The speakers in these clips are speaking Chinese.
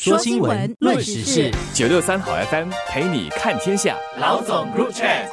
说新闻，论时事，九六三好 FM 陪你看天下。老总 Group Chat。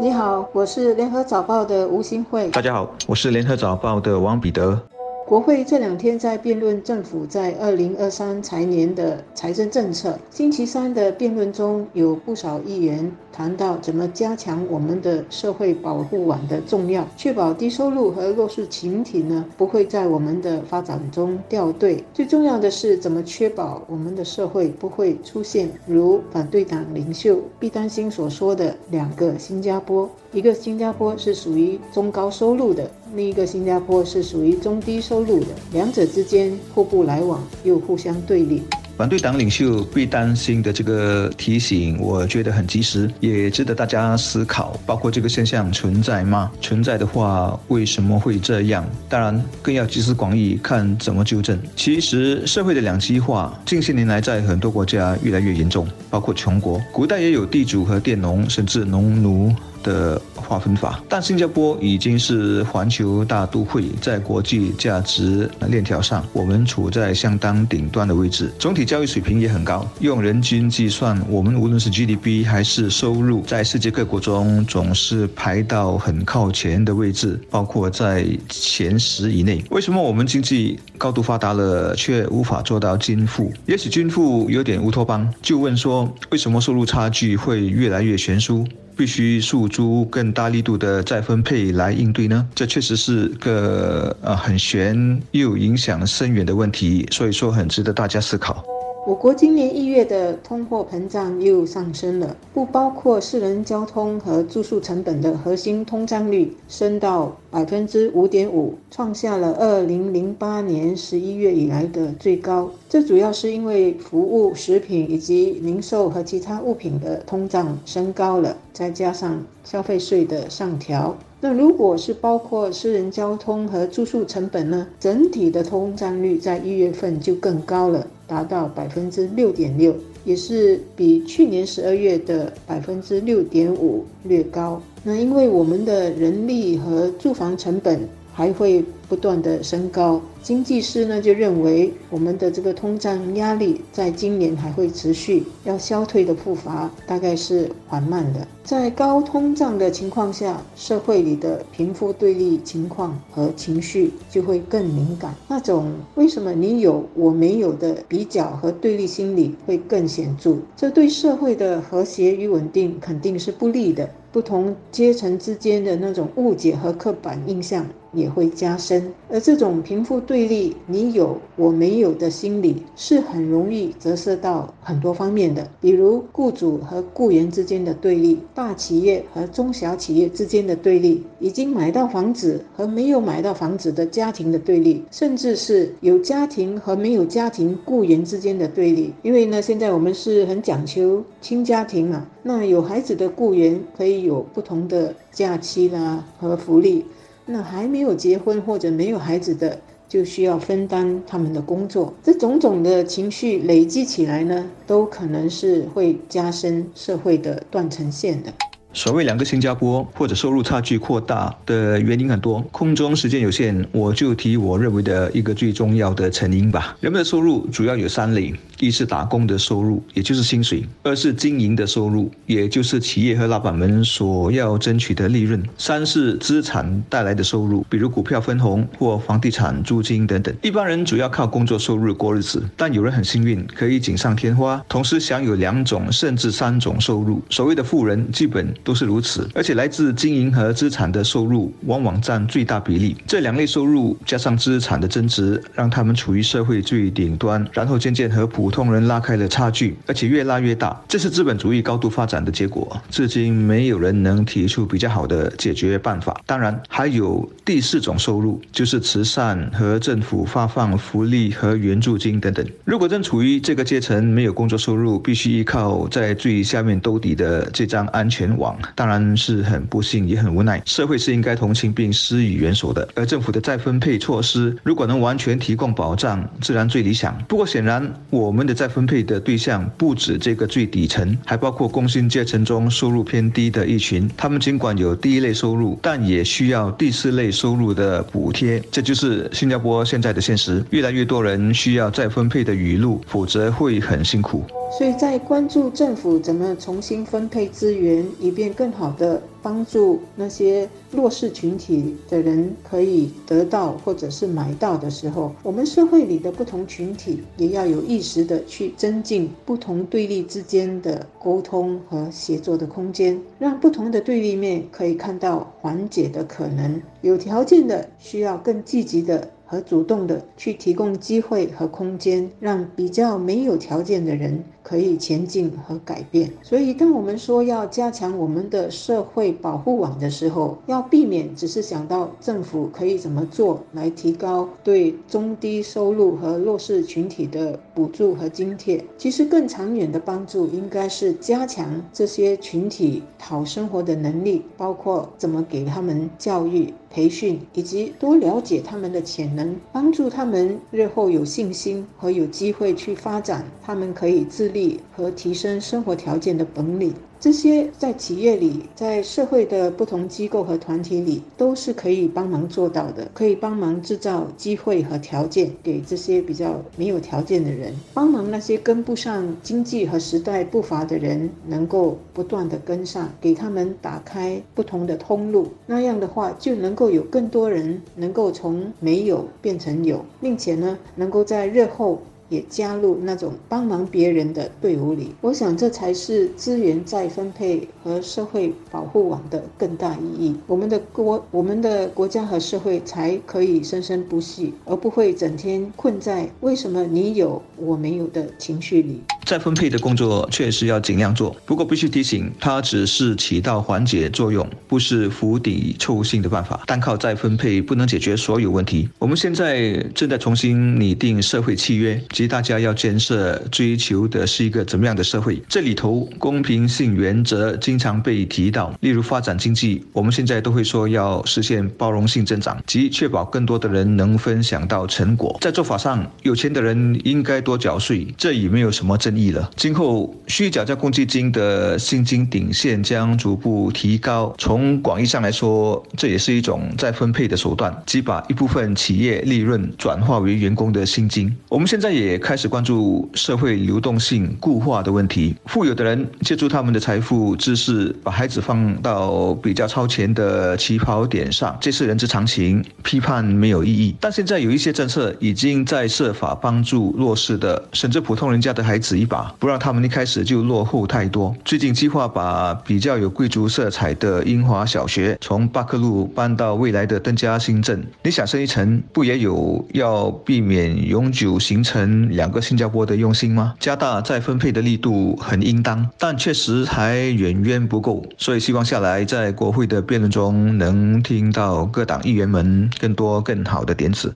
你好，我是联合早报的吴新慧。大家好，我是联合早报的王彼得。国会这两天在辩论政府在二零二三财年的财政政策。星期三的辩论中有不少议员谈到怎么加强我们的社会保护网的重要，确保低收入和弱势群体呢不会在我们的发展中掉队。最重要的是怎么确保我们的社会不会出现如反对党领袖毕丹星所说的两个新加坡。一个新加坡是属于中高收入的，另一个新加坡是属于中低收入的，两者之间互不来往，又互相对立。反对党领袖被担心的这个提醒，我觉得很及时，也值得大家思考。包括这个现象存在吗？存在的话，为什么会这样？当然，更要集思广益，看怎么纠正。其实，社会的两极化近些年来在很多国家越来越严重，包括穷国，古代也有地主和佃农，甚至农奴。的划分法，但新加坡已经是环球大都会，在国际价值链条上，我们处在相当顶端的位置，总体教育水平也很高。用人均计算，我们无论是 GDP 还是收入，在世界各国中总是排到很靠前的位置，包括在前十以内。为什么我们经济高度发达了，却无法做到均富？也许均富有点乌托邦。就问说，为什么收入差距会越来越悬殊？必须诉诸更大力度的再分配来应对呢？这确实是个呃很悬又影响深远的问题，所以说很值得大家思考。我国今年一月的通货膨胀又上升了，不包括私人交通和住宿成本的核心通胀率升到百分之五点五，创下了二零零八年十一月以来的最高。这主要是因为服务、食品以及零售和其他物品的通胀升高了，再加上消费税的上调。那如果是包括私人交通和住宿成本呢？整体的通胀率在一月份就更高了。达到百分之六点六，也是比去年十二月的百分之六点五略高。那因为我们的人力和住房成本还会不断的升高。经济师呢就认为，我们的这个通胀压力在今年还会持续，要消退的步伐大概是缓慢的。在高通胀的情况下，社会里的贫富对立情况和情绪就会更敏感。那种为什么你有我没有的比较和对立心理会更显著，这对社会的和谐与稳定肯定是不利的。不同阶层之间的那种误解和刻板印象也会加深，而这种贫富。对立，你有我没有的心理是很容易折射到很多方面的，比如雇主和雇员之间的对立，大企业和中小企业之间的对立，已经买到房子和没有买到房子的家庭的对立，甚至是有家庭和没有家庭雇员之间的对立。因为呢，现在我们是很讲求亲家庭嘛，那有孩子的雇员可以有不同的假期啦和福利，那还没有结婚或者没有孩子的。就需要分担他们的工作，这种种的情绪累积起来呢，都可能是会加深社会的断层线的。所谓两个新加坡或者收入差距扩大的原因很多，空中时间有限，我就提我认为的一个最重要的成因吧。人们的收入主要有三类：一是打工的收入，也就是薪水；二是经营的收入，也就是企业和老板们所要争取的利润；三是资产带来的收入，比如股票分红或房地产租金等等。一般人主要靠工作收入过日子，但有人很幸运，可以锦上添花，同时享有两种甚至三种收入。所谓的富人，基本。都是如此，而且来自经营和资产的收入往往占最大比例。这两类收入加上资产的增值，让他们处于社会最顶端，然后渐渐和普通人拉开了差距，而且越拉越大。这是资本主义高度发展的结果。至今没有人能提出比较好的解决办法。当然，还有第四种收入，就是慈善和政府发放福利和援助金等等。如果正处于这个阶层，没有工作收入，必须依靠在最下面兜底的这张安全网。当然是很不幸也很无奈。社会是应该同情并施以援手的，而政府的再分配措施如果能完全提供保障，自然最理想。不过显然，我们的再分配的对象不止这个最底层，还包括工薪阶层中收入偏低的一群。他们尽管有第一类收入，但也需要第四类收入的补贴。这就是新加坡现在的现实。越来越多人需要再分配的雨露，否则会很辛苦。所以在关注政府怎么重新分配资源，以便更好的帮助那些弱势群体的人可以得到或者是买到的时候，我们社会里的不同群体也要有意识的去增进不同对立之间的沟通和协作的空间，让不同的对立面可以看到缓解的可能。有条件的需要更积极的。和主动的去提供机会和空间，让比较没有条件的人可以前进和改变。所以，当我们说要加强我们的社会保护网的时候，要避免只是想到政府可以怎么做来提高对中低收入和弱势群体的补助和津贴。其实，更长远的帮助应该是加强这些群体讨生活的能力，包括怎么给他们教育。培训以及多了解他们的潜能，帮助他们日后有信心和有机会去发展他们可以自立和提升生活条件的本领。这些在企业里，在社会的不同机构和团体里，都是可以帮忙做到的，可以帮忙制造机会和条件给这些比较没有条件的人，帮忙那些跟不上经济和时代步伐的人，能够不断的跟上，给他们打开不同的通路。那样的话，就能够有更多人能够从没有变成有，并且呢，能够在日后。也加入那种帮忙别人的队伍里，我想这才是资源再分配和社会保护网的更大意义。我们的国、我们的国家和社会才可以生生不息，而不会整天困在为什么你有我没有的情绪里。再分配的工作确实要尽量做，不过必须提醒，它只是起到缓解作用，不是釜底抽薪的办法。单靠再分配不能解决所有问题。我们现在正在重新拟定社会契约。及大家要建设、追求的是一个怎么样的社会？这里头公平性原则经常被提到。例如发展经济，我们现在都会说要实现包容性增长，即确保更多的人能分享到成果。在做法上，有钱的人应该多缴税，这已没有什么争议了。今后虚假交公积金的薪金顶线将逐步提高。从广义上来说，这也是一种再分配的手段，即把一部分企业利润转化为员工的薪金。我们现在。也开始关注社会流动性固化的问题。富有的人借助他们的财富、知识，把孩子放到比较超前的起跑点上，这是人之常情，批判没有意义。但现在有一些政策已经在设法帮助弱势的，甚至普通人家的孩子一把，不让他们一开始就落后太多。最近计划把比较有贵族色彩的英华小学从巴克路搬到未来的邓家新镇。你想升一层，不也有要避免永久形成？两个新加坡的用心吗？加大再分配的力度很应当，但确实还远远不够。所以希望下来在国会的辩论中，能听到各党议员们更多更好的点子。